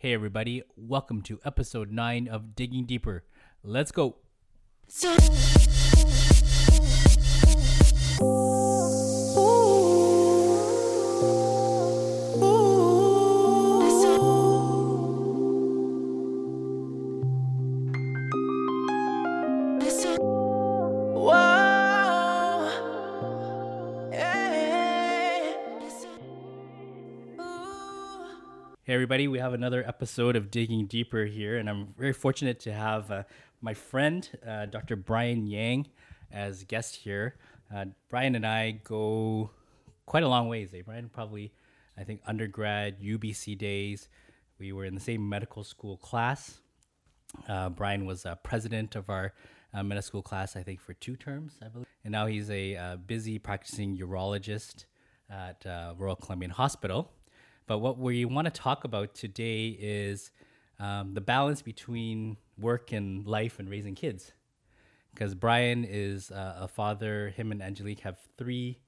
Hey, everybody, welcome to episode 9 of Digging Deeper. Let's go. Everybody, we have another episode of Digging Deeper here, and I'm very fortunate to have uh, my friend, uh, Dr. Brian Yang, as guest here. Uh, Brian and I go quite a long ways, eh? Brian, probably, I think, undergrad, UBC days. We were in the same medical school class. Uh, Brian was uh, president of our uh, medical school class, I think, for two terms, I believe. And now he's a busy practicing urologist at Royal Columbian Hospital. But what we want to talk about today is um, the balance between work and life and raising kids. Because Brian is uh, a father, him and Angelique have three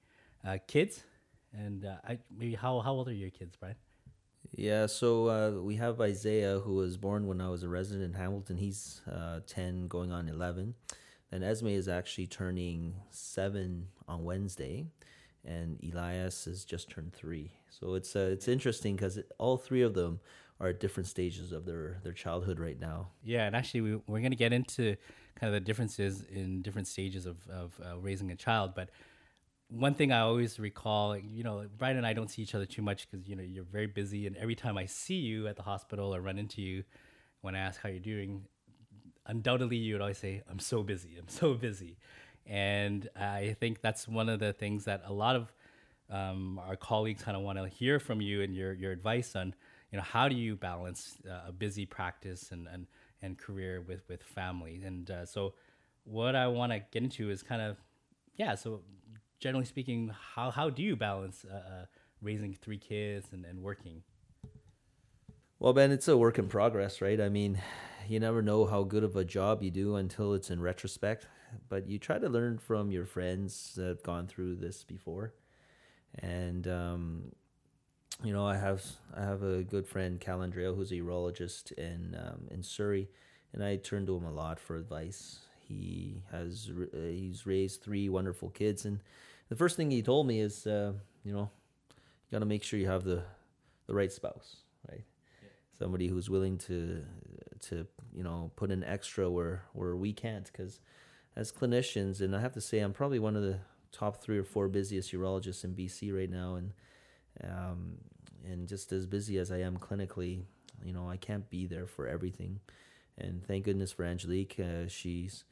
uh, kids. And uh, I, maybe how, how old are your kids, Brian? Yeah, so uh, we have Isaiah, who was born when I was a resident in Hamilton. He's uh, 10, going on 11. And Esme is actually turning seven on Wednesday, and Elias has just turned three. So it's uh, it's interesting because it, all three of them are at different stages of their, their childhood right now. Yeah, and actually, we, we're going to get into kind of the differences in different stages of, of uh, raising a child. But one thing I always recall, you know, Brian and I don't see each other too much because, you know, you're very busy. And every time I see you at the hospital or run into you, when I ask how you're doing, undoubtedly you would always say, I'm so busy, I'm so busy. And I think that's one of the things that a lot of um, our colleagues kind of want to hear from you and your, your advice on, you know, how do you balance uh, a busy practice and, and, and career with, with family? And uh, so what I want to get into is kind of, yeah, so generally speaking, how, how do you balance uh, uh, raising three kids and, and working? Well, Ben, it's a work in progress, right? I mean, you never know how good of a job you do until it's in retrospect, but you try to learn from your friends that have gone through this before. And um, you know, I have I have a good friend, Cal Andreo, who's a urologist in um, in Surrey, and I turn to him a lot for advice. He has uh, he's raised three wonderful kids, and the first thing he told me is, uh, you know, you got to make sure you have the the right spouse, right? Somebody who's willing to to you know put in extra where where we can't, because as clinicians, and I have to say, I'm probably one of the top three or four busiest urologists in BC right now, and um, and just as busy as I am clinically, you know, I can't be there for everything. And thank goodness for Angelique. Uh, she's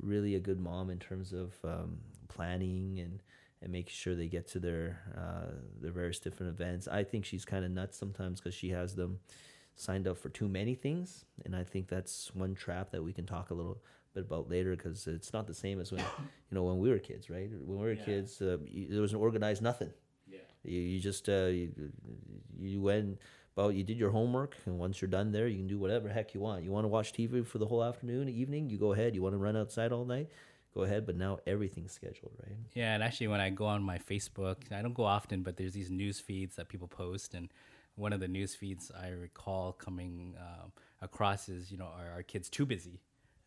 really a good mom in terms of um, planning and, and making sure they get to their uh, their various different events. I think she's kind of nuts sometimes because she has them signed up for too many things, and I think that's one trap that we can talk a little bit about later because it's not the same as when you know when we were kids, right? When we were Yeah. kids, uh, you, there was an organized nothing. Yeah. You, you just uh, you, you went about you did your homework, and once you're done there, you can do whatever heck you want. You want to watch TV for the whole afternoon, evening, you go ahead. You want to run outside all night, go ahead. But now everything's scheduled, right? Yeah, and actually, when I go on my Facebook, I don't go often, but there's these news feeds that people post, and one of the news feeds I recall coming um, across is, you know, are our kids too busy?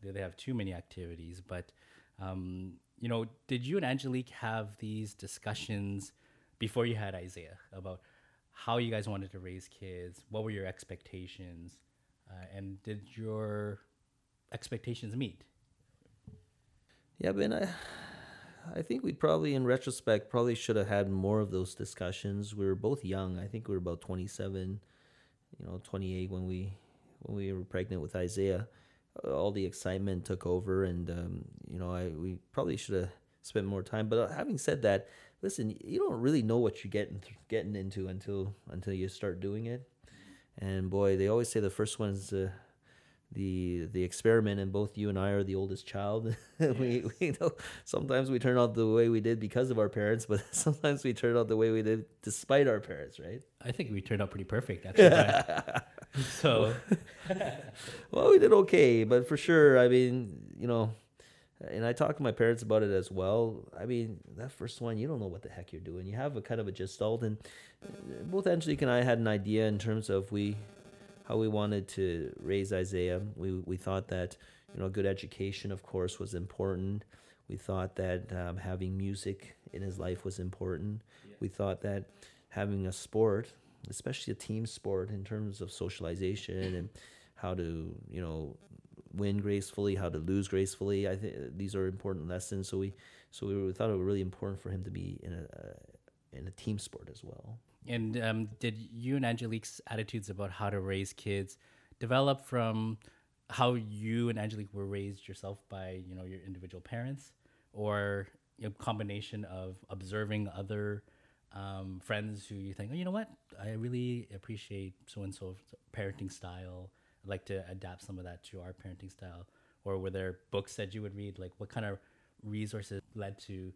They have too many activities? But, um, you know, did you and Angelique have these discussions before you had Isaiah about how you guys wanted to raise kids? What were your expectations? Uh, and did your expectations meet? Yeah, Ben, I, I think we probably, in retrospect, probably should have had more of those discussions. We were both young. I think we were about twenty-seven, you know, twenty-eight when we when we were pregnant with Isaiah. All the excitement took over, and um, you know, I we probably should have spent more time. But uh, having said that, listen, you don't really know what you're getting getting into until until you start doing it. And boy, they always say the first one's uh, the the experiment, and both you and I are the oldest child. we we know sometimes we turn out the way we did because of our parents, but sometimes we turn out the way we did despite our parents, right? I think we turned out pretty perfect, actually. So, Well, we did okay, but for sure, I mean, you know, and I talked to my parents about it as well. I mean, that first one, you don't know what the heck you're doing. You have a kind of a gestalt, and both Angelique and I had an idea in terms of we how we wanted to raise Isaiah. We we thought that you know good education, of course, was important. We thought that um, having music in his life was important. Yeah. We thought that having a sport, especially a team sport, in terms of socialization and how to you know win gracefully, how to lose gracefully. I think these are important lessons. So we so we thought it was really important for him to be in a, a in a team sport as well. And um, did you and Angelique's attitudes about how to raise kids develop from how you and Angelique were raised yourself by you know your individual parents, or a combination of observing other um, friends who you think, oh, you know what, I really appreciate so and so parenting style. I'd like to adapt some of that to our parenting style. Or were there books that you would read? Like, what kind of resources led to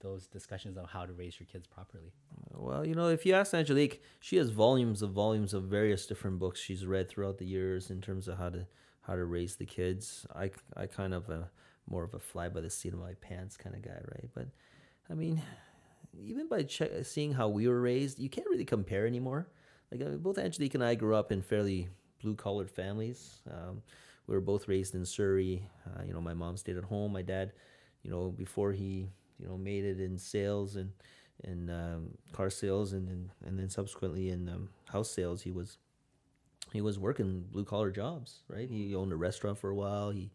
those discussions on how to raise your kids properly? Well, you know, if you ask Angelique, she has volumes of volumes of various different books she's read throughout the years in terms of how to how to raise the kids. I, I kind of a more of a fly by the seat of my pants kind of guy, right? But I mean, even by seeing how we were raised, you can't really compare anymore. Like uh, both Angelique and I grew up in fairly blue collared families. Um, we were both raised in Surrey. Uh, you know, my mom stayed at home. My dad, you know, before he you know made it in sales and and um, car sales and, and and then subsequently in um, house sales, he was he was working blue collar jobs. Right, he owned a restaurant for a while. He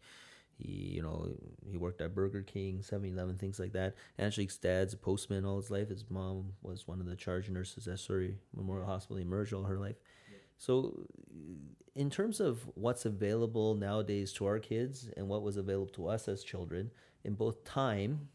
he, you know, he worked at Burger King, 7-Eleven, things like that. Angelique's dad's a postman all his life. His mom was one of the charge nurses at Surrey Memorial Hospital. He merged all her life. So, in terms of what's available nowadays to our kids and what was available to us as children, in both time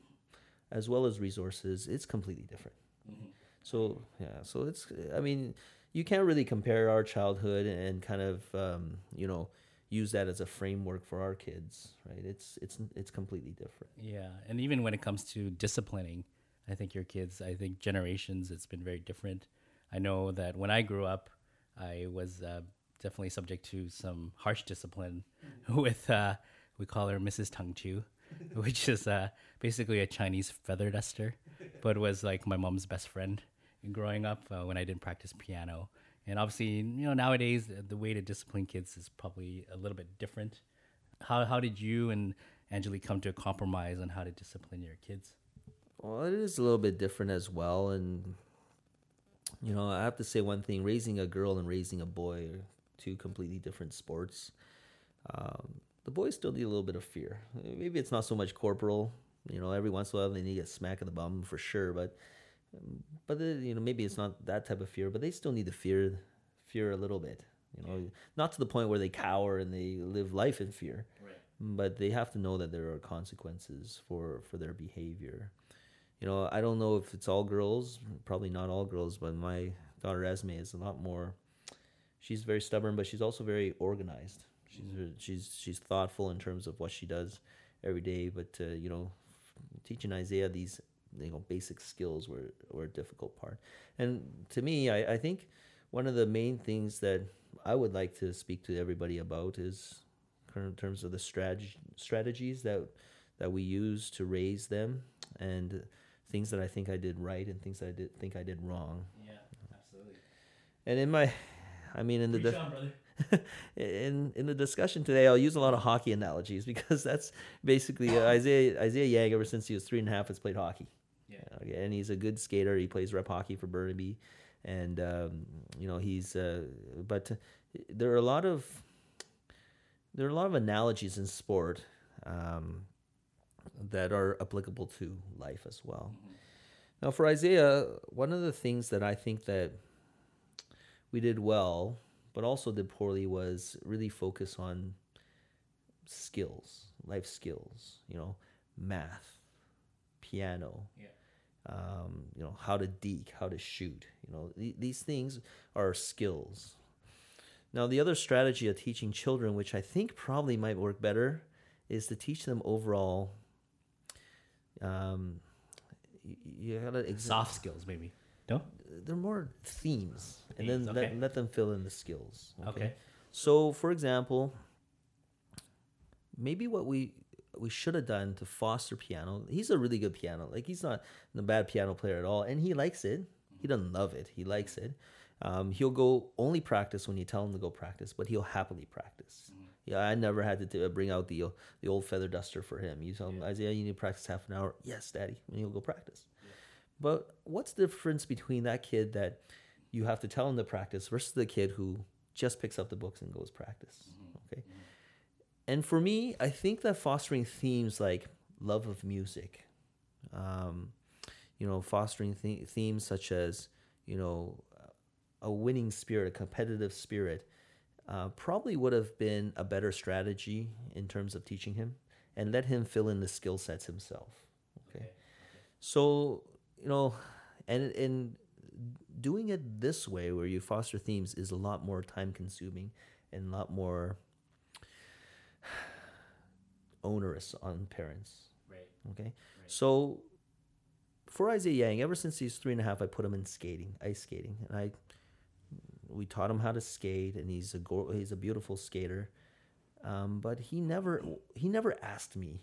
as well as resources, it's completely different. Mm-hmm. So, yeah, so it's, I mean, you can't really compare our childhood and kind of, um, you know, use that as a framework for our kids, right? It's it's it's completely different. Yeah, and even when it comes to disciplining, I think your kids, I think generations, it's been very different. I know that when I grew up, I was uh, definitely subject to some harsh discipline with uh, we call her Mrs. Tung Chu, which is uh, basically a Chinese feather duster, but was like my mom's best friend growing up uh, when I didn't practice piano. And obviously, you know, nowadays the way to discipline kids is probably a little bit different. How how did you and Angelique come to a compromise on how to discipline your kids? Well, it is a little bit different as well, and you know, I have to say one thing: raising a girl and raising a boy are two completely different sports. Um, the boys still need a little bit of fear. Maybe it's not so much corporal. You know, every once in a while they need a smack in the bum for sure, but but you know maybe it's not that type of fear, but they still need to fear fear a little bit. You know, not to the point where they cower and they live life in fear, right. but they have to know that there are consequences for for their behavior. You know, I don't know if it's all girls, probably not all girls, but my daughter Esme is a lot more. She's very stubborn, but she's also very organized. She's mm-hmm. she's she's thoughtful in terms of what she does every day. But uh, you know, teaching Isaiah these you know basic skills were were a difficult part. And to me, I, I think one of the main things that I would like to speak to everybody about is in terms of the strategy strategies that that we use to raise them and things that I think I did right and things that I did think I did wrong. Yeah, absolutely. And in my, I mean, in the in in the discussion today, I'll use a lot of hockey analogies because that's basically uh, Isaiah Isaiah Yang. Ever since he was three and a half, has played hockey. And he's a good skater. He plays rep hockey for Burnaby, and um, you know he's. Uh, but there are a lot of there are a lot of analogies in sport um, that are applicable to life as well. Mm-hmm. Now, for Isaiah, one of the things that I think that we did well, but also did poorly, was really focus on skills, life skills. You know, math, piano, yeah um, you know how to deke, how to shoot. You know th- these things are skills. Now the other strategy of teaching children, which I think probably might work better, is to teach them overall. Um, you, gotta exa- soft skills, maybe. No, they're more themes, themes and then okay. let, let, them fill in the skills. Okay? okay. So, for example, maybe what we we should have done to foster piano. He's a really good piano. Like he's not a bad piano player at all, and he likes it. He doesn't love it. He likes it. Um, he'll go only practice when you tell him to go practice, but he'll happily practice. Mm-hmm. Yeah, I never had to t- bring out the the old feather duster for him. You tell him, Isaiah, you need to practice half an hour. Yes, Daddy, and he'll go practice. But what's the difference between that kid that you have to tell him to practice versus the kid who just picks up the books and goes practice? Mm-hmm. Okay. Mm-hmm. And for me, I think that fostering themes like love of music, um, you know, fostering th- themes such as, you know, a winning spirit, a competitive spirit, uh, probably would have been a better strategy in terms of teaching him and let him fill in the skill sets himself. Okay. So, you know, and in doing it this way where you foster themes is a lot more time consuming and a lot more onerous on parents. Right. Okay. So for Isaiah Yang, ever since he's three and a half, I put him in skating, ice skating, and I we taught him how to skate, and he's a go- he's a beautiful skater. Um, but he never he never asked me,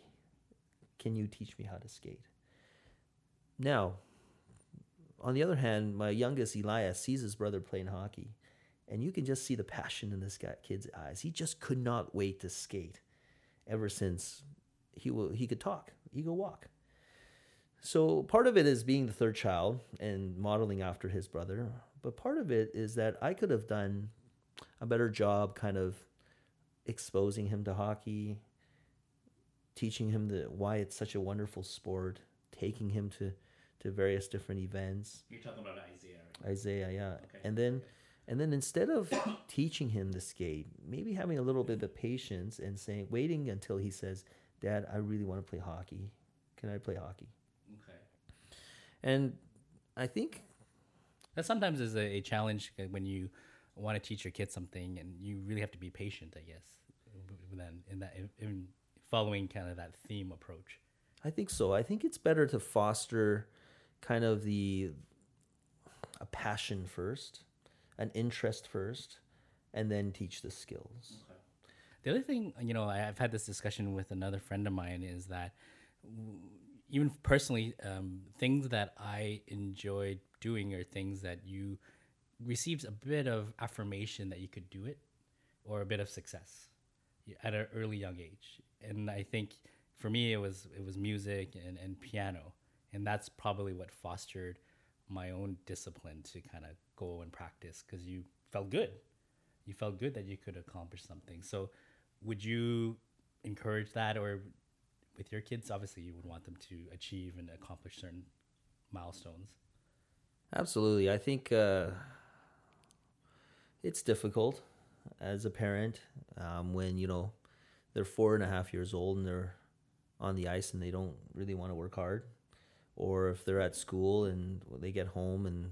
"Can you teach me how to skate?" Now, on the other hand, my youngest Elias sees his brother playing hockey, and you can just see the passion in this guy, kid's eyes. He just could not wait to skate. Ever since he will he could talk, he could walk. So part of it is being the third child and modeling after his brother, but part of it is that I could have done a better job kind of exposing him to hockey, teaching him the why it's such a wonderful sport, taking him to to various different events. You're talking about Isaiah, right? Isaiah, yeah. Okay, And then and then instead of teaching him to skate, maybe having a little bit of patience and saying waiting until he says, "Dad, I really want to play hockey. Can I play hockey?" Okay. And I think That sometimes is a, a challenge uh, when you want to teach your kids something, and you really have to be patient, I guess. Then in that, in, in following kind of that theme approach. I think so. I think it's better to foster kind of the a passion first, an interest first, and then teach the skills. The other thing, you know, I've had this discussion with another friend of mine is that even personally, um, things that I enjoyed doing are things that you received a bit of affirmation that you could do it or a bit of success at an early young age. And I think for me, it was it was music and, and piano, and that's probably what fostered my own discipline to kind of and practice because you felt good you felt good that you could accomplish something. So, would you encourage that, or with your kids? Obviously, you would want them to achieve and accomplish certain milestones. Absolutely. I think uh, it's difficult as a parent um, when, you know, they're four and a half years old and they're on the ice and they don't really want to work hard. Or if they're at school and they get home and,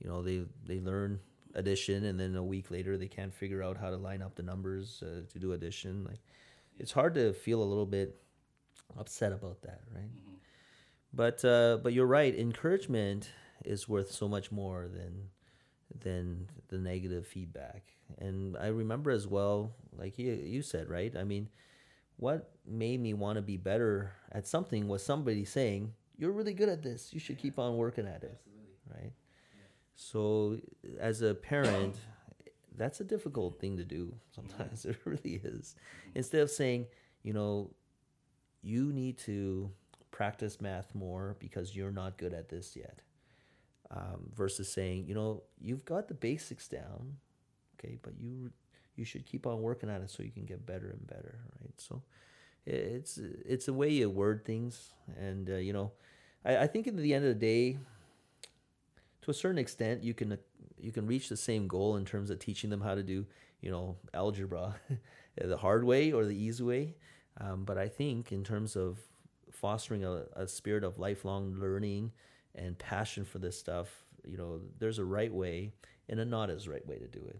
you know, they, they learn addition and then a week later they can't figure out how to line up the numbers uh, to do addition. Like, it's hard to feel a little bit upset about that, right? But uh, but you're right. Encouragement is worth so much more than than the negative feedback. And I remember as well, like you you said, right? I mean, what made me want to be better at something was somebody saying, "You're really good at this. You should keep on working at it." Right. So as a parent, that's a difficult thing to do. Sometimes it really is. Instead of saying, you know, you need to practice math more because you're not good at this yet. Um, versus saying, you know, you've got the basics down, okay, but you you should keep on working at it so you can get better and better, right? So it's it's a way you word things, and uh, you know, I, I think at the end of the day, to a certain extent, you can you can reach the same goal in terms of teaching them how to do, you know, algebra, the hard way or the easy way. Um, but I think in terms of fostering a, a spirit of lifelong learning and passion for this stuff, you know, there's a right way and a not as right way to do it.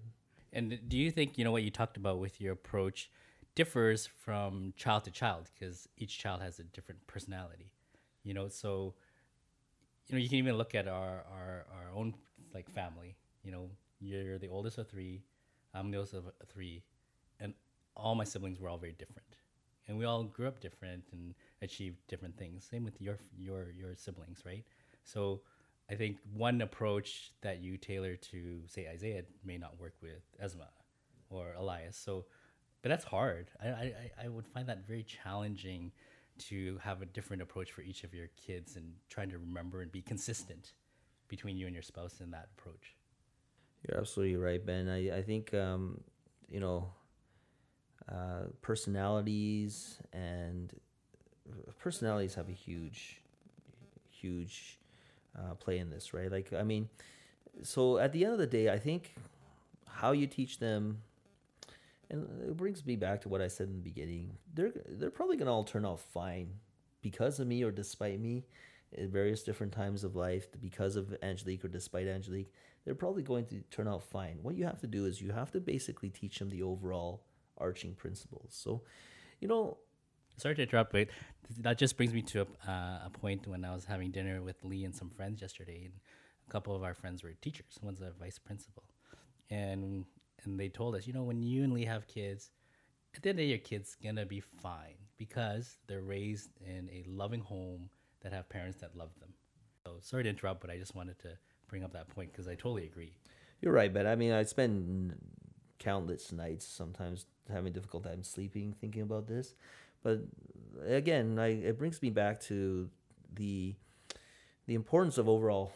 And do you think you know what you talked about with your approach differs from child to child because each child has a different personality, you know? So you know you can even look at our our, our own like family. You know, you're the oldest of three, I'm the oldest of three, and all my siblings were all very different, and we all grew up different and achieved different things. Same with your your your siblings, right? So I think one approach that you tailor to say Isaiah may not work with Esme or Elias. So, but that's hard. I, I, I would find that very challenging to have a different approach for each of your kids and trying to remember and be consistent between you and your spouse in that approach. You're absolutely right, Ben. I, I think, um, you know, uh, personalities and personalities have a huge, huge uh, play in this, right? Like, I mean, so at the end of the day, I think how you teach them, and it brings me back to what I said in the beginning. They're they're probably gonna all turn out fine because of me or despite me at various different times of life, because of Angelique or despite Angelique. They're probably going to turn out fine. What you have to do is you have to basically teach them the overall arching principles. So, you know, sorry to interrupt, but that just brings me to a, uh, a point when I was having dinner with Lee and some friends yesterday, and a couple of our friends were teachers. One's a vice principal, and and they told us, you know, when you and Lee have kids, at the end of the day, your kid's gonna be fine because they're raised in a loving home that have parents that love them. So sorry to interrupt, but I just wanted to bring up that point because I totally agree. You're right, but I mean, I spend countless nights sometimes having difficult time sleeping thinking about this. But again, I, it brings me back to the the importance of overall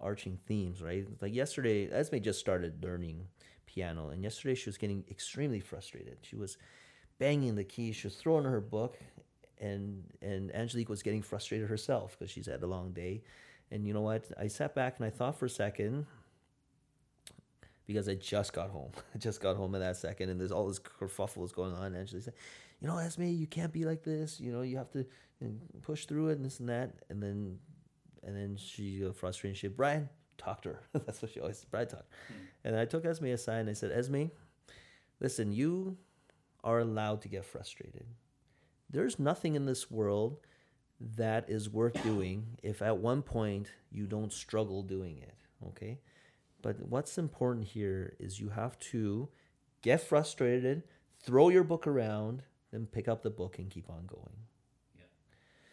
arching themes, right? Like yesterday, Esme just started learning piano, and yesterday she was getting extremely frustrated. She was banging the keys, she was throwing her book, and and Angelique was getting frustrated herself because she's had a long day. And you know what? I sat back and I thought for a second because I just got home. I just got home in that second, and there's all this kerfuffle is going on. And Angelique said, "You know, Esme, you can't be like this. You know, you have to push through it and this and that." And then, and then she got frustrated. She said, "Brian, talk to her." That's what she always Brian talk. Hmm. And I took Esme aside and I said, "Esme, listen, you are allowed to get frustrated. There's nothing in this world." that is worth doing if at one point you don't struggle doing it. Okay. But what's important here is you have to get frustrated, throw your book around, then pick up the book and keep on going. Yeah.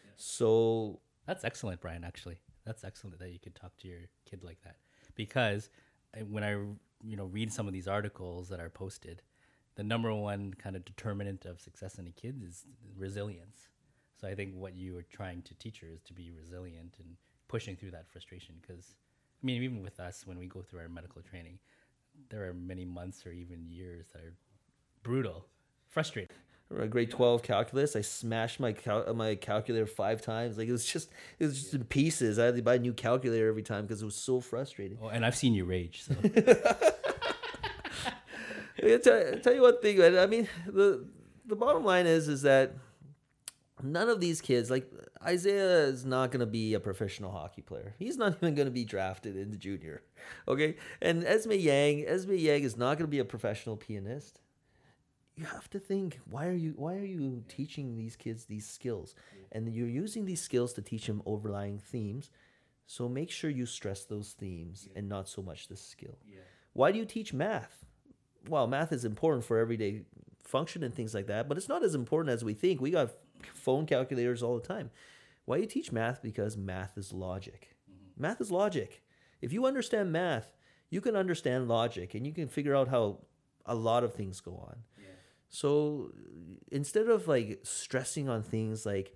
yeah. So that's excellent, Brian. Actually, that's excellent that you could talk to your kid like that because eh, when I you know read some of these articles that are posted, the number one kind of determinant of success in a kid is resilience. So I think what you are trying to teach her is to be resilient and pushing through that frustration. Because I mean, even with us, when we go through our medical training, there are many months or even years that are brutal, frustrating. Grade twelve calculus, I smashed my cal- my calculator five times. Like it was just it was just in pieces. I had to buy a new calculator every time because it was so frustrating. Oh, and I've seen you rage. So. I tell, tell you one thing, man. I mean, the the bottom line is is that none of these kids like Isaiah is not going to be a professional hockey player. He's not even going to be drafted into junior. Okay? And Esme Yang, Esme Yang is not going to be a professional pianist. You have to think, why are you why are you teaching these kids these skills? And you're using these skills to teach them overlying themes. So make sure you stress those themes and not so much the skill. Why do you teach math? Well, math is important for everyday function and things like that, but it's not as important as we think. We got phone calculators all the time. Why you teach math? Because math is logic. Mm-hmm. Math is logic. If you understand math, you can understand logic and you can figure out how a lot of things go on. Yeah. So instead of like stressing on things like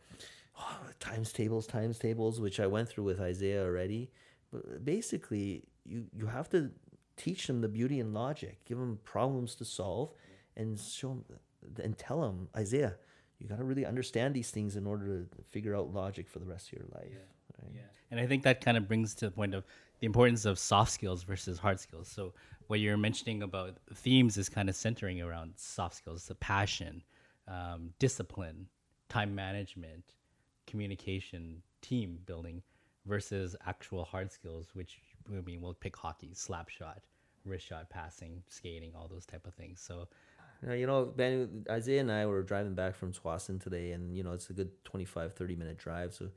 oh, times tables, times tables, which I went through with Isaiah already, but basically you you have to teach them the beauty and logic, give them problems to solve, and show them and tell them Isaiah, you got to really understand these things in order to figure out logic for the rest of your life. Yeah. Right? yeah. And I think that kind of brings to the point of the importance of soft skills versus hard skills. So what you're mentioning about themes is kind of centering around soft skills, the passion, um, discipline, time management, communication, team building, versus actual hard skills, which I mean, we'll pick hockey, slap shot, wrist shot, passing, skating, all those type of things. So uh, you know, Ben, Isaiah and I were driving back from Tsawwassen today, and you know it's a good 25, 30 minute drive. So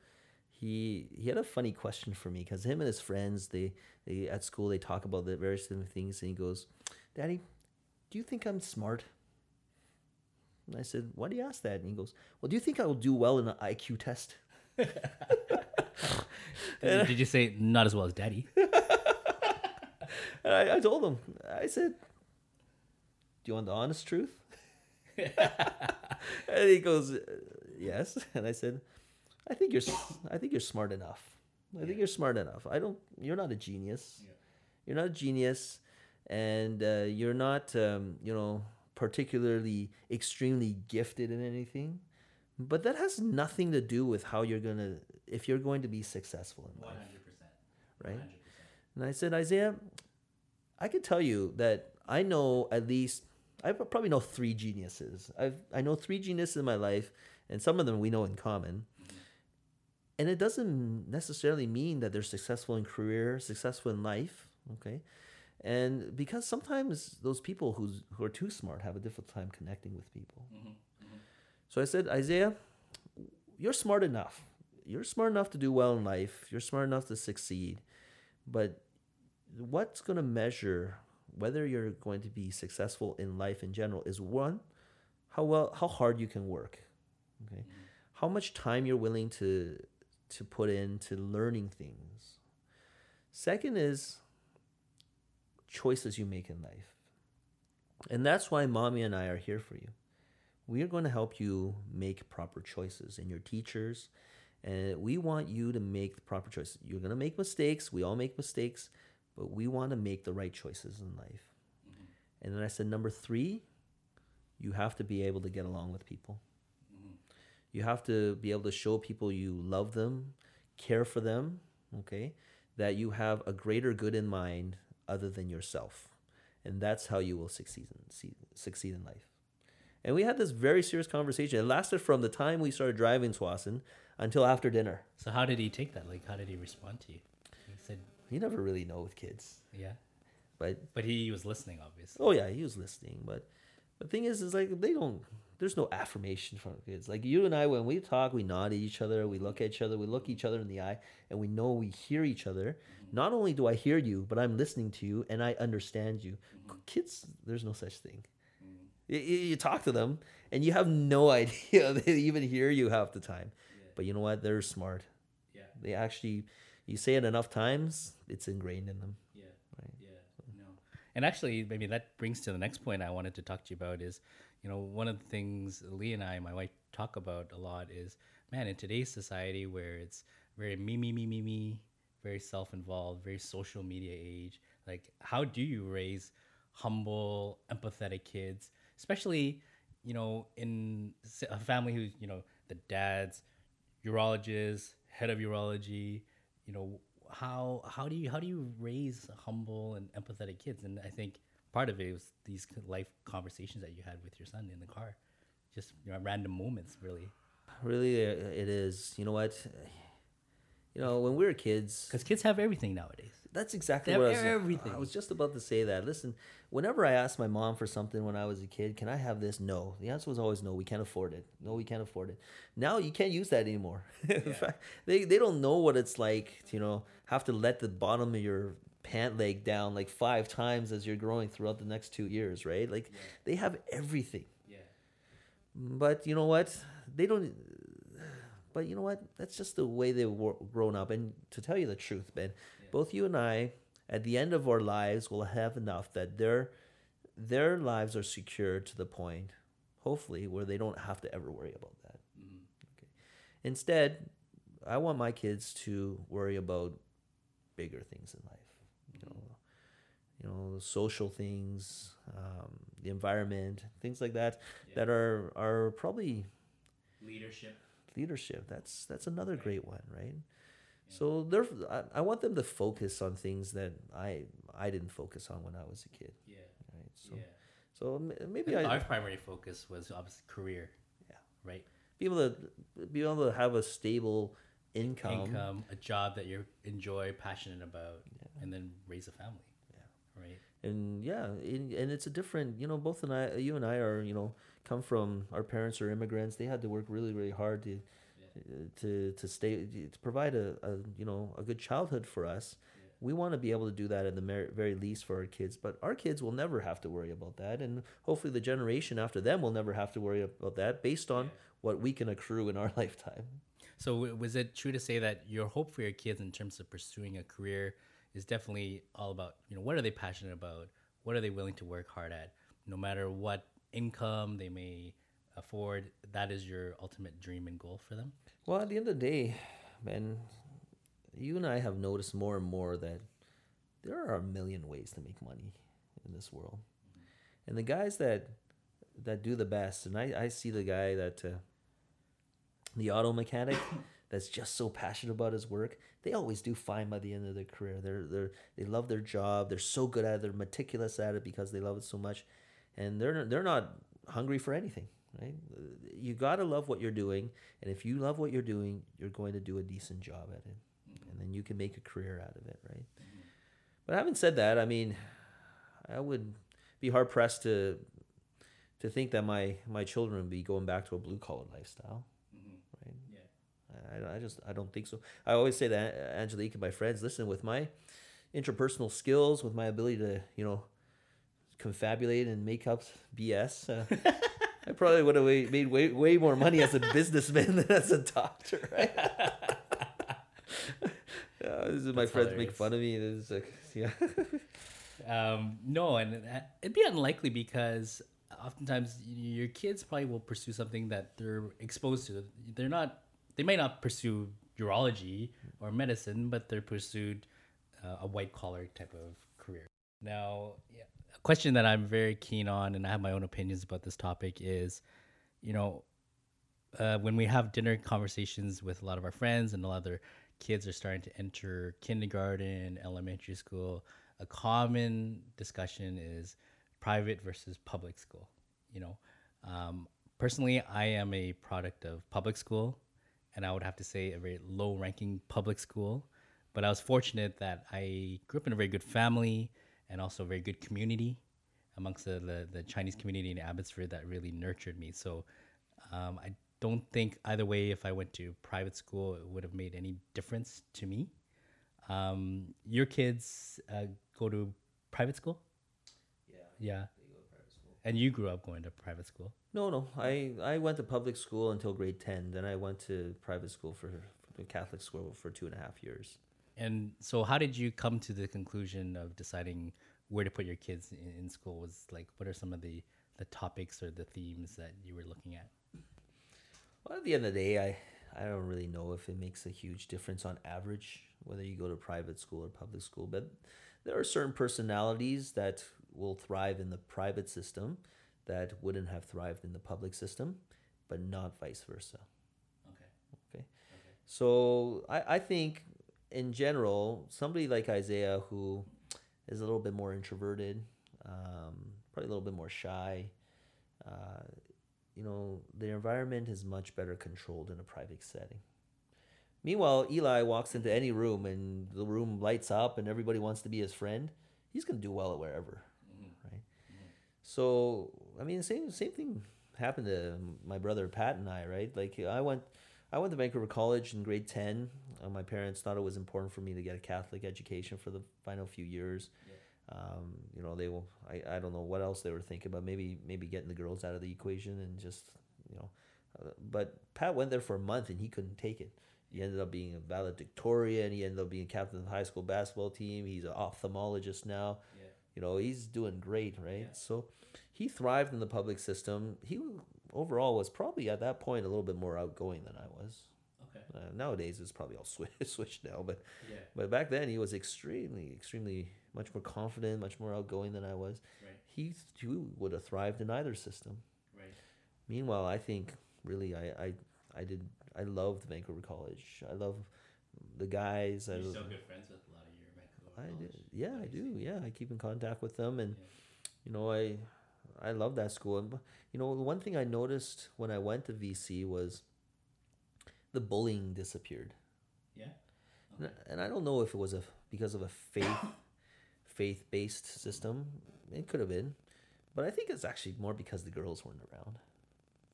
he he had a funny question for me because him and his friends they they at school they talk about the various different things, and he goes, "Daddy, do you think I'm smart?" And I said, "Why do you ask that?" And he goes, "Well, do you think I will do well in an IQ test?" Did, you- did you say not as well as daddy? And I, I told him, I said, Do you want the honest truth? and he goes, "Uh, Yes. And I said, I think you're, I think you're smart enough. I think you're smart enough. I don't, you're not a genius. You're not a genius. And uh, you're not, um, you know, particularly extremely gifted in anything. But that has nothing to do with how you're going to, if you're going to be successful in life. Right? And I said, Isaiah, I could tell you that I know at least I probably know three geniuses. I've I know three geniuses in my life, and some of them we know in common. And it doesn't necessarily mean that they're successful in career, successful in life. Okay. And because sometimes those people who's, who are too smart have a difficult time connecting with people. Mm-hmm, mm-hmm. So I said, Isaiah, you're smart enough. You're smart enough to do well in life. You're smart enough to succeed. But what's going to measure whether you're going to be successful in life in general is one, how well, how hard you can work. Okay. Mm-hmm. How much time you're willing to to put into learning things. Second is choices you make in life. And that's why mommy and I are here for you. We are going to help you make proper choices and your teachers and we want you to make the proper choices. You're going to make mistakes. We all make mistakes, but we want to make the right choices in life. And then I said, number three, you have to be able to get along with people. You have to be able to show people you love them, care for them, okay? That you have a greater good in mind other than yourself. And that's how you will succeed in, succeed in life. And we had this very serious conversation. It lasted from the time we started driving Tsawwassen until after dinner. So how did he take that? Like, how did he respond to you? He said, You never really know with kids. "Yeah," But but he was listening, obviously. oh yeah, he was listening. But the thing is, is like they don't. There's no affirmation from kids. Like you and I, when we talk, we nod at each other, we look at each other, we look each other in the eye, and we know we hear each other. Mm-hmm. Not only do I hear you, but I'm listening to you and I understand you. Mm-hmm. Kids, there's no such thing. Mm-hmm. You, you you talk to them and you have no idea they even hear you half the time. But you know what? They're smart. Yeah, They actually, you say it enough times, it's ingrained in them. yeah, Right. yeah. No, and actually, maybe that brings to the next point I wanted to talk to you about is, you know, one of the things Lee and I, my wife, talk about a lot is, man, in today's society where it's very me, me, me, me, me, very self-involved, very social media age, like how do you raise humble, empathetic kids, especially, you know, in a family who's, you know, the dad's urologist, head of urology, you know, how how do you how do you raise humble and empathetic kids? And I think part of it was these life conversations that you had with your son in the car, just you know, random moments, really. Really, uh, it is. You know what? You know, when we were kids, Because kids have everything nowadays. that's exactly They what I was. everything. I was just about to say that. Listen, whenever I asked my mom for something when I was a kid, can I have this? No. The answer was always no. We can't afford it. No, we can't afford it. Now you can't use that anymore. In fact, they they don't know what it's like. To, you know, have to let the bottom of your pant leg down like five times as you're growing throughout the next two years, right? Like they have everything. Yeah. But you know what? They don't. But you know what? That's just the way they've grown up. And to tell you the truth, Ben, both you and I, at the end of our lives, will have enough that their their lives are secure to the point, hopefully, where they don't have to ever worry about that. Okay. Instead, I want my kids to worry about bigger things in life. You know, you know, social things, um, the environment, things like that, that are are probably Leadership. Leadership. That's that's another great one, right? So they're I, I want them to focus on things that I I didn't focus on when I was a kid, Yeah. right? So yeah. so maybe I our primary focus was uh, obviously career. Yeah. Right. be able to be able to have a stable income. Income, a job that you enjoy, passionate about, and then raise a family. Yeah. Right. And yeah and, and it's a different you know both and i you and i are you know come from our parents are immigrants. They had to work really really hard to uh, to to stay to provide a, a you know a good childhood for us. We want to be able to do that at the mer- very least for our kids but our kids will never have to worry about that. And hopefully the generation after them will never have to worry about that based on what we can accrue in our lifetime. So was it true to say that your hope for your kids in terms of pursuing a career is definitely all about you know what are they passionate about? What are they willing to work hard at? No matter what income they may afford, that is your ultimate dream and goal for them. Well, at the end of the day, man, you and I have noticed more and more that there are a million ways to make money in this world, and the guys that that do the best, and I, I see the guy that uh, the auto mechanic that's just so passionate about his work. They always do fine by the end of their career. They're they're they love their job. They're so good at it. They're meticulous at it because they love it so much, and they're they're not hungry for anything. Right? You gotta love what you're doing, and if you love what you're doing, you're going to do a decent job at it, mm-hmm. and then you can make a career out of it. Right? But having said that, I mean, I would be hard pressed to to think that my my children would be going back to a blue collar lifestyle. I, I just I don't think so. I always say that Angelique and my friends, listen, with my interpersonal skills, with my ability to you know confabulate and make up BS, uh, I probably would have made way way more money as a businessman than as a doctor. Right? yeah, this is my That's friends make fun of me. This is like yeah. Um, no, and it- it'd be unlikely because oftentimes your kids probably will pursue something that they're exposed to. They're not. They may not pursue urology or medicine, but they're pursued uh, a white collar type of career. Now, yeah, a question that I'm very keen on, and I have my own opinions about this topic, is, you know, uh, when we have dinner conversations with a lot of our friends and a lot of their kids are starting to enter kindergarten, elementary school, a common discussion is private versus public school. You know, um, personally, I am a product of public school, and I would have to say a very low-ranking public school. But I was fortunate that I grew up in a very good family and also a very good community amongst the, the, the Chinese community in Abbotsford that really nurtured me. So um, I don't think either way, if I went to private school, it would have made any difference to me. Um, your kids uh, go to private school? Yeah. Yeah. And you grew up going to private school? No, no. I, I went to public school until grade 10. Then I went to private school for, for Catholic school for two and a half years. And so, how did you come to the conclusion of deciding where to put your kids in, in school? Was like, what are some of the, the topics or the themes that you were looking at? Well, at the end of the day, I, I don't really know if it makes a huge difference on average whether you go to private school or public school. But there are certain personalities that will thrive in the private system that wouldn't have thrived in the public system, but not vice versa. Okay. Okay. So I, I think in general, somebody like Isaiah who is a little bit more introverted, um, probably a little bit more shy, uh, you know, the environment is much better controlled in a private setting. Meanwhile, Eli walks into any room and the room lights up and everybody wants to be his friend. He's going to do well at wherever? So, I mean, same same thing happened to my brother Pat and I, right? Like I went I went to Vancouver College in grade 10. Uh, my parents thought it was important for me to get a Catholic education for the final few years. Um, you know, they will. I, I don't know what else they were thinking, but maybe maybe getting the girls out of the equation and just you know. Uh, but Pat went there for a month and he couldn't take it. He ended up being a valedictorian. He ended up being captain of the high school basketball team. He's an ophthalmologist now. You know, he's doing great, right? Yeah. So he thrived in the public system. He overall was probably at that point a little bit more outgoing than I was. Okay. Uh, nowadays it's probably all swi- switched now, but Yeah. but back then he was extremely, extremely much more confident, much more outgoing than I was. Right. He too would have thrived in either system. Right. Meanwhile, I think really I I, I did I loved Vancouver College. I love the guys. I, You're still good friends with a lot of your Vancouver I oh, do. Yeah, I do. Yeah, I keep in contact with them, and Yeah. you know, I I love that school. And you know, the one thing I noticed when I went to VC was the bullying disappeared. Yeah. And, and I don't know if it was a because of a faith faith based system. It could have been, but I think it's actually more because the girls weren't around.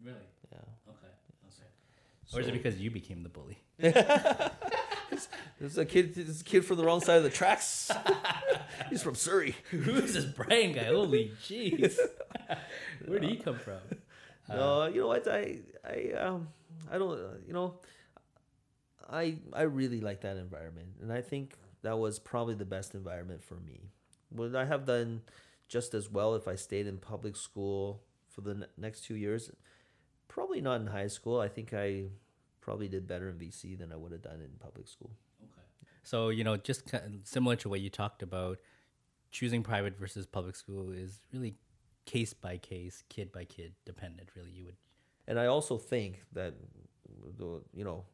Really? Yeah. Okay. Okay. or is it because you became the bully? There's a kid. This kid from the wrong side of the tracks. He's from Surrey. Who is this Brian guy? Holy jeez. Where did he come from? no, you know what? I I um I don't. Uh, you know, I I really like that environment, and I think that was probably the best environment for me. Would I have done just as well if I stayed in public school for the ne- next two years? Probably not in high school. I think I probably did better in BC than I would have done in public school. Okay. So you know, just kind of similar to what you talked about, choosing private versus public school is really case by case, kid by kid dependent. Really, you would. And I also think that, the you know,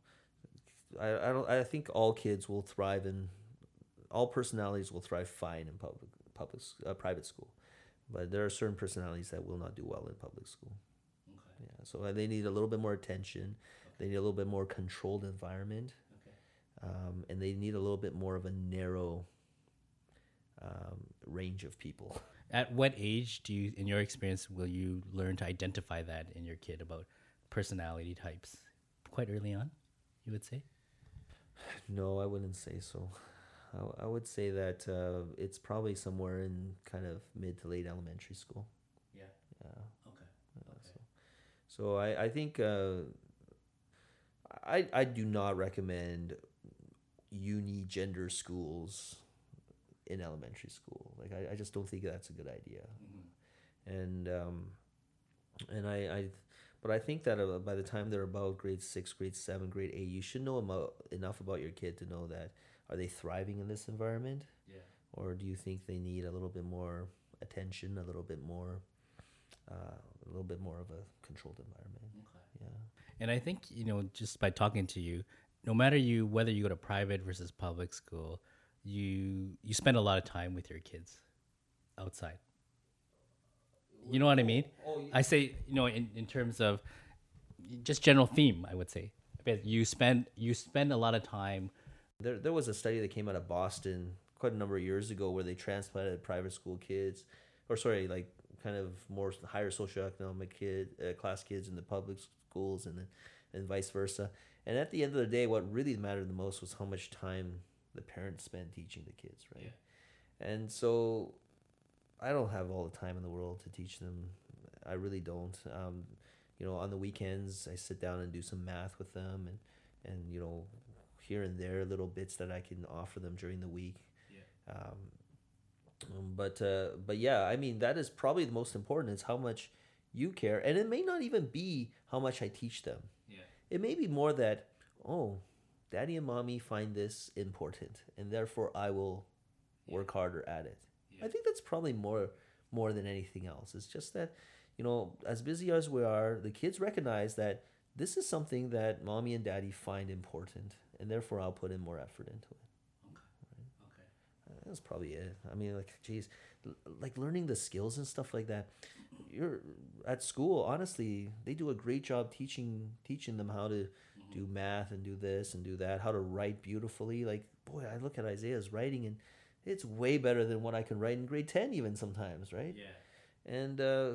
I, I don't I think all kids will thrive in, all personalities will thrive fine in public public uh, private school, but there are certain personalities that will not do well in public school. Okay. Yeah, so uh, they need a little bit more attention. They need a little bit more controlled environment, Okay. um, and they need a little bit more of a narrow um, range of people. At what age do you, in your experience, will you learn to identify that in your kid about personality types? Quite early on, you would say. No, I wouldn't say so. I would say that uh, it's probably somewhere in kind of mid to late elementary school. Yeah. Yeah. Okay. yeah, So, so I, I think uh, I, I do not recommend uni gender schools in elementary school. Like I, I just don't think that's a good idea. And um, and I, I but I think that uh, by the time they're about grade six, grade seven, grade eight, you should know about, enough about your kid to know that are they thriving in this environment, Yeah. or do you think they need a little bit more attention, a little bit more, uh, a little bit more of a controlled environment? And I think you know, just by talking to you, no matter you whether you go to private versus public school, you you spend a lot of time with your kids outside. You know what I mean? Oh, oh, I say, you know, in, in terms of just general theme, I would say. You spend you spend a lot of time There, there was a study that came out of Boston quite a number of years ago where they transplanted private school kids, or sorry, like kind of more higher socioeconomic kid uh, class kids in the public schools, and then and vice versa. And at the end of the day, what really mattered the most was how much time the parents spent teaching the kids, right? And so, I don't have all the time in the world to teach them. I really don't. Um, you know, on the weekends, I sit down and do some math with them, and and you know, here and there little bits that I can offer them during the week. Yeah. Um, but uh, but yeah, I mean that is probably the most important is how much you care, and it may not even be how much I teach them. Yeah. It may be more that oh, daddy and mommy find this important, and therefore I will work harder at it. I think that's probably more more than anything else. It's just that you know, as busy as we are, the kids recognize that this is something that mommy and daddy find important, and therefore I'll put in more effort into it. That's probably it. I mean, like, geez, like learning the skills and stuff like that. You're at school. Honestly, they do a great job teaching teaching them how to do math and do this and do that. How to write beautifully. Like, boy, I look at Isaiah's writing and it's way better than what I can write in grade ten, even sometimes, right? Yeah. and uh,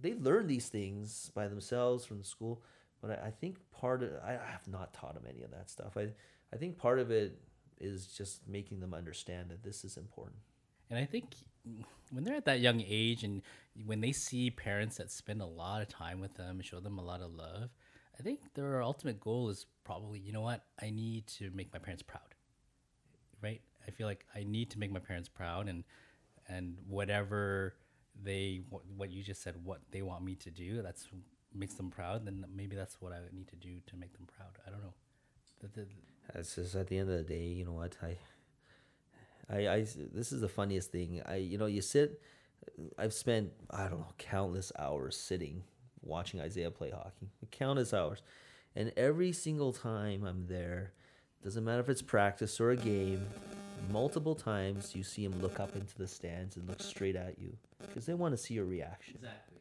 they learn these things by themselves from school. But I, I think part of I, I have not taught them any of that stuff. I I think part of it is just making them understand that this is important. And I think when they're at that young age and when they see parents that spend a lot of time with them and show them a lot of love, I think their ultimate goal is probably, you know what, I need to make my parents proud. Right? I feel like I need to make my parents proud and and whatever they what, you just said what they want me to do that's makes them proud then maybe that's what I need to do to make them proud. I don't know. The- the- It's just at the end of the day, you know what I. I, I this is the funniest thing. I you know you sit. I've spent I don't know countless hours sitting watching Isaiah play hockey. Countless hours, and every single time I'm there, doesn't matter if it's practice or a game. Multiple times you see him look up into the stands and look straight at you because they want to see your reaction. Exactly.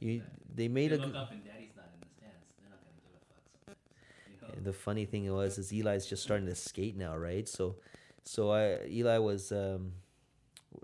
You they made a. g- up and daddy's not in the stands. They're not going to give a fuck. You know? And the funny thing was, is Eli's just starting to skate now, right? So, so I Eli was. Um,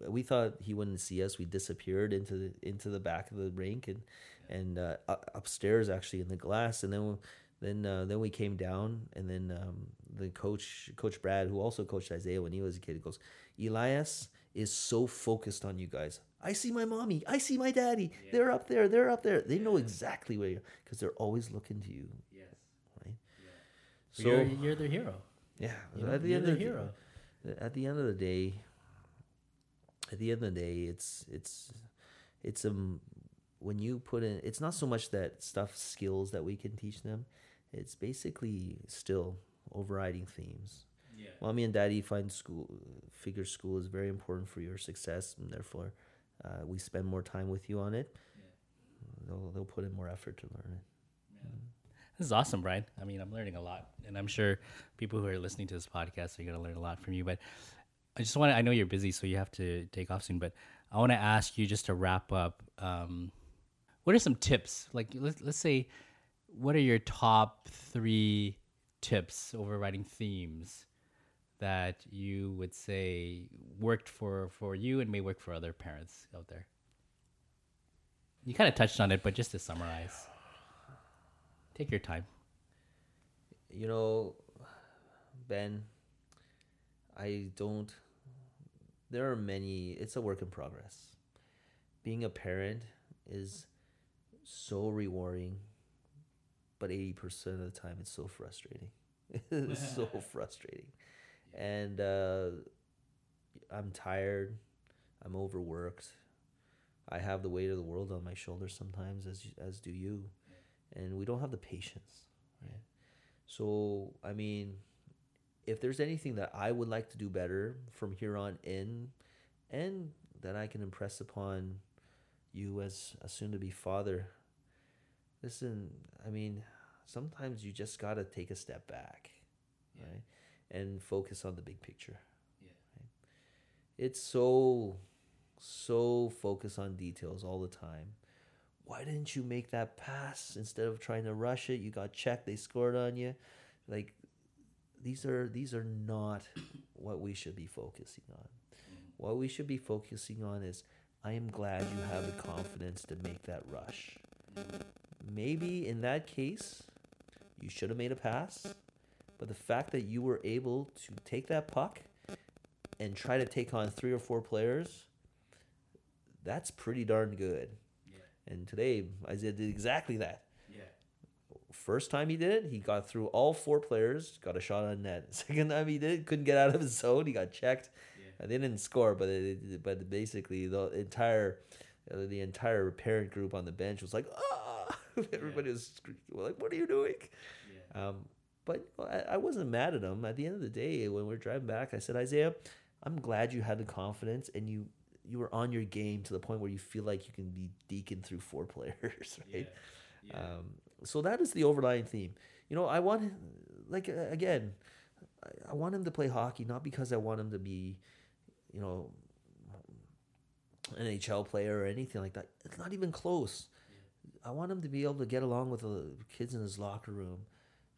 we thought he wouldn't see us. We disappeared into the into the back of the rink and and uh, upstairs actually in the glass. And then then uh, then we came down, and then um, the coach Coach Brad, who also coached Isaiah when he was a kid, goes, Elias is so focused on you guys. I see my mommy. I see my daddy. They're up there. They're up there. They know exactly where you're because they're always looking to you? So you're, you're their hero. yeah, You know, at the you're end their of the, hero. at the end of the day, at the end of the day, it's it's it's um when you put in, it's not so much that stuff skills that we can teach them. It's basically still overriding themes. Yeah. Mommy and daddy find school, figure school is very important for your success, and therefore, uh, we spend more time with you on it. They'll they'll put in more effort to learn it. This is awesome, Brian. I mean, I'm learning a lot, and I'm sure people who are listening to this podcast are going to learn a lot from you. But I just want to, I know you're busy, so you have to take off soon, but I want to ask you just to wrap up um, what are some tips? Like, let's, let's say, what are your top three tips overriding themes that you would say worked for, for you and may work for other parents out there? You kind of touched on it, but just to summarize, take your time. You know, Ben, I don't. There are many. It's a work in progress. Being a parent is so rewarding, but eighty percent of the time it's so frustrating. it's so frustrating, and uh, I'm tired. I'm overworked. I have the weight of the world on my shoulders sometimes, as as do you, and we don't have the patience, right? So I mean, if there's anything that I would like to do better from here on in, and that I can impress upon you as a soon-to-be father, listen. I mean, sometimes you just gotta take a step back, right, and focus on the big picture. Right? It's so so focused on details all the time. Why didn't you make that pass instead of trying to rush it? You got checked, they scored on you. Like these are these are not what we should be focusing on. What we should be focusing on is I am glad you have the confidence to make that rush. Maybe in that case, you should have made a pass, but the fact that you were able to take that puck and try to take on three or four players, that's pretty darn good. And today, Isaiah did exactly that. Yeah. First time he did it, he got through all four players, got a shot on net. Second time he did it, couldn't get out of his zone. He got checked. Uh, They didn't score, but it, but basically the entire uh, the entire parent group on the bench was like, ah! Everybody was scre- like, "What are you doing?" Um, but I, I wasn't mad at him. At the end of the day, when we are driving back, I said, Isaiah, I'm glad you had the confidence and you you were on your game to the point where you feel like you can be deking through four players, right? Um, so that is the overlying theme. You know, I want like uh, again, I, I want him to play hockey not because I want him to be, you know, an NHL player or anything like that. It's not even close. I want him to be able to get along with the kids in his locker room,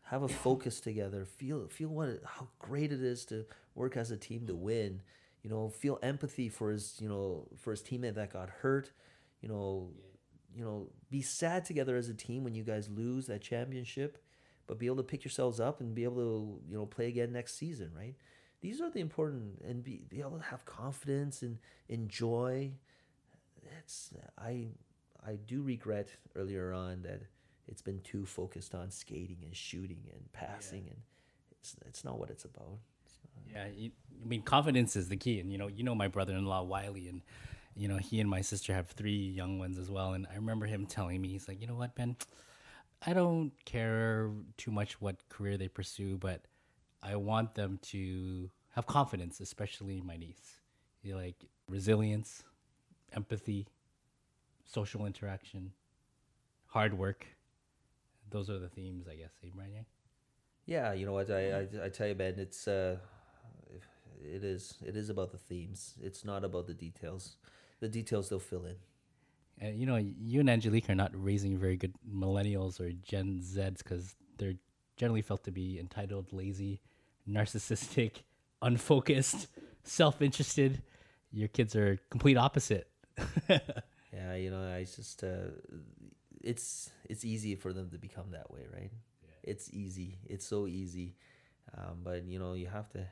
have a focus together, feel feel what it, how great it is to work as a team to win. You know, feel empathy for his you know for his teammate that got hurt. You know, you know, be sad together as a team when you guys lose that championship, but be able to pick yourselves up and be able to you know play again next season, right? These are the important and be, be able to have confidence and enjoy. It's I I do regret earlier on that it's been too focused on skating and shooting and passing and it's it's not what it's about. Yeah, I mean, confidence is the key, and you know, you know my brother-in-law Wiley, and you know he and my sister have three young ones as well. And I remember him telling me, he's like, you know what, Ben, I don't care too much what career they pursue, but I want them to have confidence, especially my niece. You like resilience, empathy, social interaction, hard work. Those are the themes, I guess. Eh, Brian? Yeah, you know what I, I I tell you, Ben, it's uh, it is it is about the themes. It's not about the details. The details they'll fill in. And you know, you and Angelique are not raising very good millennials or Gen Zs because they're generally felt to be entitled, lazy, narcissistic, unfocused, self-interested. Your kids are complete opposite. Yeah, you know, I just uh, it's it's easy for them to become that way, right? It's easy. It's so easy. Um, but you know, you have to.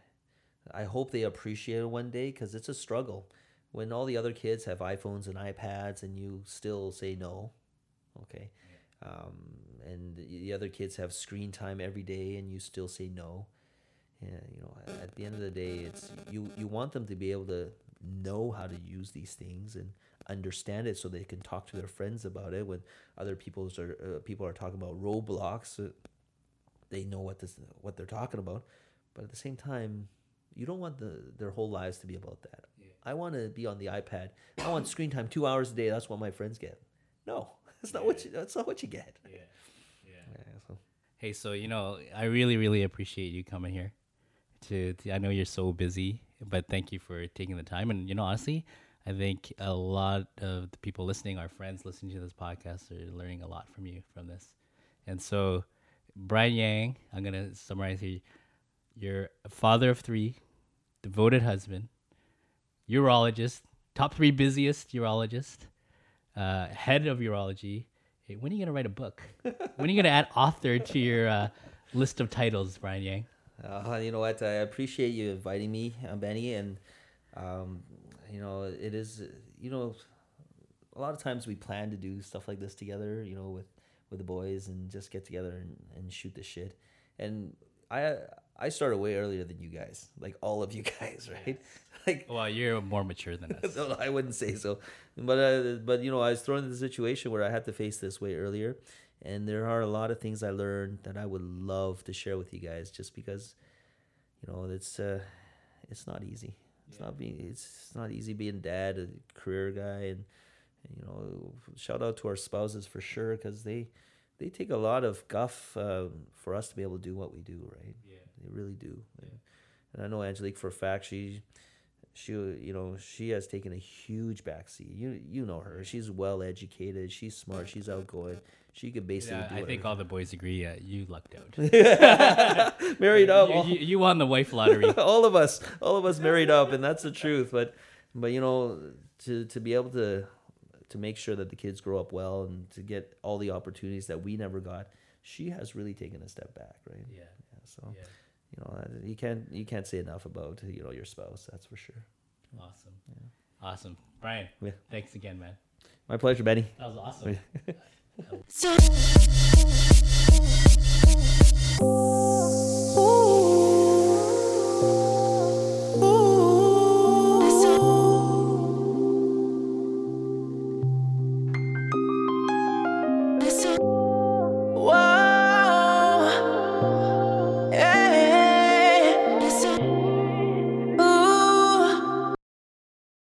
I hope they appreciate it one day because it's a struggle. When all the other kids have iPhones and iPads, and you still say no, okay. um, and the other kids have screen time every day, and you still say no. Yeah, you know, at the end of the day, it's you. You want them to be able to know how to use these things and understand it, so they can talk to their friends about it. When other people's are uh, people are talking about Roblox, uh, they know what this what they're talking about. But at the same time, you don't want the their whole lives to be about that. Yeah. I want to be on the iPad. I want screen time two hours a day. That's what my friends get. No, that's not what you. That's not what you get. Yeah. Yeah. Yeah, so. Hey, so you know, I really, really appreciate you coming here. To, to I know you're so busy, but thank you for taking the time. And you know, honestly, I think a lot of the people listening, our friends listening to this podcast, are learning a lot from you from this. And so, Brian Yang, I'm gonna summarize here. You're a father of three, devoted husband, urologist, top three busiest urologist, uh, head of urology. Hey, when are you gonna write a book? when are you gonna add author to your uh, list of titles, Brian Yang? Uh, you know what? I appreciate you inviting me, uh, Benny, and um, you know it is. You know, a lot of times we plan to do stuff like this together. You know, with with the boys and just get together and, and shoot the shit. And I I started way earlier than you guys, like all of you guys, right? Like Well, you're more mature than us. no, I wouldn't say so. But uh, but you know, I was thrown into the situation where I had to face this way earlier, and there are a lot of things I learned that I would love to share with you guys, just because, you know, it's uh, it's not easy. It's Yeah. not being it's not easy being dad, a career guy, and, and you know, shout out to our spouses for sure, because they they take a lot of guff uh, for us to be able to do what we do, right? Yeah. They really do. Yeah. And I know Angelique for a fact. She, she, you know, she has taken a huge backseat. You, you know her. She's well educated. She's smart. She's outgoing. She could basically. Yeah, I think all the boys agree. Uh, you lucked out. married up. You, you, you won the wife lottery. all of us, all of us married up, and that's the truth. But, but you know, to to be able to to make sure that the kids grow up well and to get all the opportunities that we never got, she has really taken a step back, right? yeah. Yeah, so Yeah. You know, uh, you can't you can't say enough about you know your spouse. That's for sure. Awesome. yeah. Awesome. Brian, Yeah. thanks again, man. My pleasure, Benny. That was awesome. So